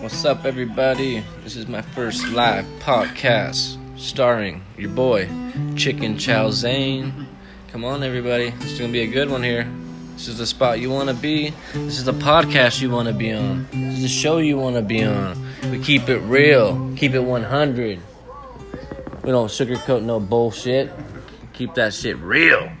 What's up, everybody? This is my first live podcast starring your boy, Chicken Chow Zane. Come on, everybody. This is going to be a good one here. This is the spot you want to be. This is the podcast you want to be on. This is the show you want to be on. We keep it real, keep it 100. We don't sugarcoat no bullshit. Keep that shit real.